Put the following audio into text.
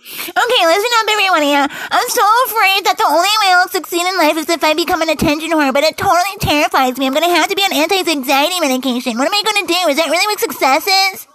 Okay, listen up, everyone here. I'm so afraid that the only way I'll succeed in life is if I become an attention whore, but it totally terrifies me. I'm gonna have to be on anti-anxiety medication. What am I gonna do? Is that really what success is?